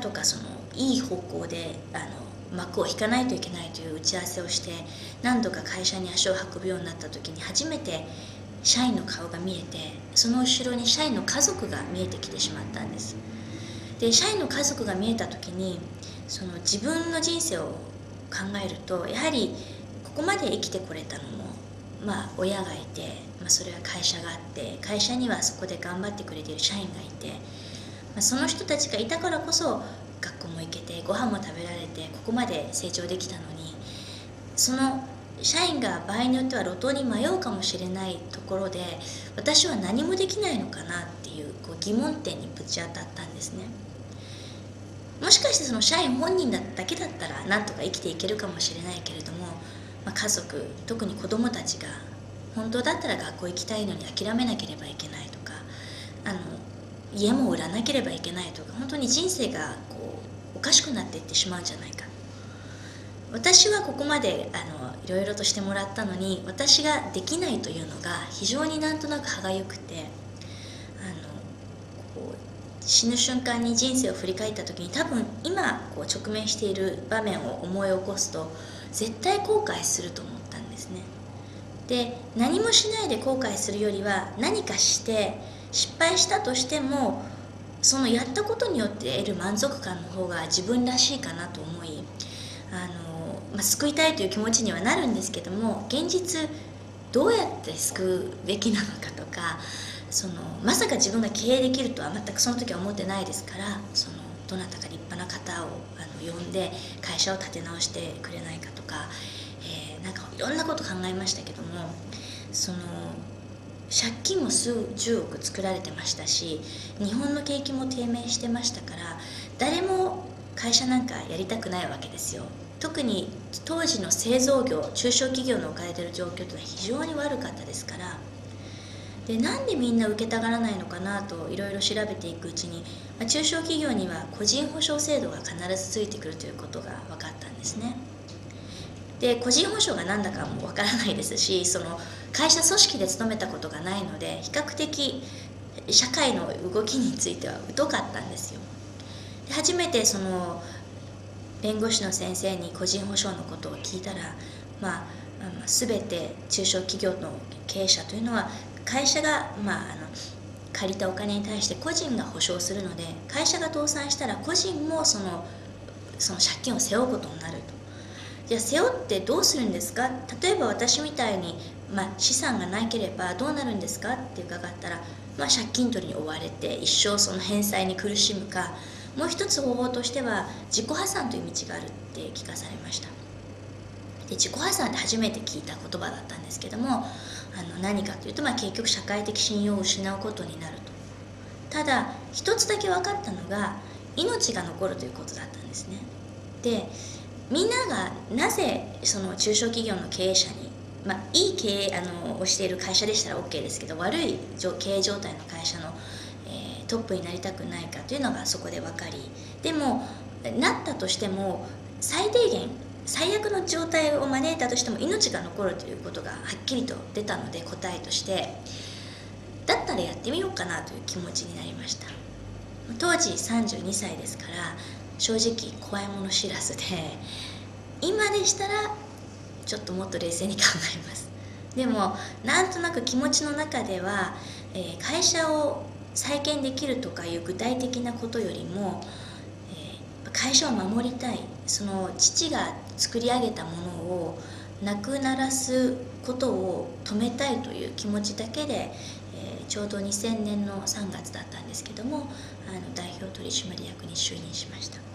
とかそのいい方向であの幕を引かないといけないという打ち合わせをして何度か会社に足を運ぶようになった時に初めて社員の顔が見えてその後ろに社員の家族が見えてきてしまったんです。で社員の家族が見えた時にその自分の人生を考えるとやはりここまで生きてこれたのもまあ親がいて、まあ、それは会社があって会社にはそこで頑張ってくれている社員がいて、あ、その人たちがいたからこそ学校も行けてご飯も食べられてここまで成長できたのにその社員が場合によっては路頭に迷うかもしれないところで私は何もできないのかなっていうこう疑問点にぶち当たったんですね。もしかしてその社員本人だけだったらなんとか生きていけるかもしれないけれども、まあ、家族特に子供たちが本当だったら学校行きたいのに諦めなければいけないとかあの家も売らなければいけないとか本当に人生がこうおかしくなっていってしまうんじゃないか。私はここまであのいろいろとしてもらったのに私ができないというのが非常になんとなく歯がゆくてあのこう死ぬ瞬間に人生を振り返った時に多分今こう直面している場面を思い起こすと絶対後悔すると思ったんですね。で何もしないで後悔するよりは何かして失敗したとしてもそのやったことによって得る満足感の方が自分らしいかなと思いあのまあ、救いたいという気持ちにはなるんですけども現実どうやって救うべきなのかとかそのまさか自分が経営できるとは全くその時は思ってないですからそのどなたか立派な方をあの呼んで会社を立て直してくれないかとか、ろんなこと考えましたけどもその借金も数十億作られてましたし日本の景気も低迷してましたから誰も会社なんかやりたくないわけですよ。特に当時の製造業中小企業の置かれてる状況というのは非常に悪かったですからでなんでみんな受けたがらないのかなといろいろ調べていくうちに、まあ、中小企業には個人保証制度が必ずついてくるということが分かったんですね。で個人保証が何だかも分からないですし その会社組織で勤めたことがないので比較的社会の動きについては疎かったんですよ。で初めてその弁護士の先生に個人保証のことを聞いたら、まあ、全て中小企業の経営者というのは会社が、まあ、あの借りたお金に対して個人が保証するので会社が倒産したら個人もそのその借金を背負うことになると。じゃあ背負ってどうするんですか？例えば私みたいに、まあ、資産がなければどうなるんですか？って伺ったら、まあ、借金取りに追われて一生その返済に苦しむか。もう一つ方法としては自己破産という道があるって聞かされました。で自己破産って初めて聞いた言葉だったんですけどもあの何かというと、まあ、結局社会的信用を失うことになると。ただ一つだけ分かったのが命が残るということだったんですね。でみんながなぜその中小企業の経営者に、まあ、いい経営あのをしている会社でしたら OK ですけど悪い経営状態の会社のえトップになりたくないかというのがそこで分かりでもなったとしても最低限最悪の状態を招いたとしても命が残るということがはっきりと出たので答えとしてだったらやってみようかなという気持ちになりました。当時32歳ですから正直怖いもの知らずで今でしたらちょっともっと冷静に考えますでもなんとなく気持ちの中では、えー、会社を再建できるとかいう具体的なことよりも、えー、会社を守りたいその父が作り上げたものをなくならすことを止めたいという気持ちだけで、えー、ちょうど2000年の3月だったんですけどもあの代表取締役に就任しました。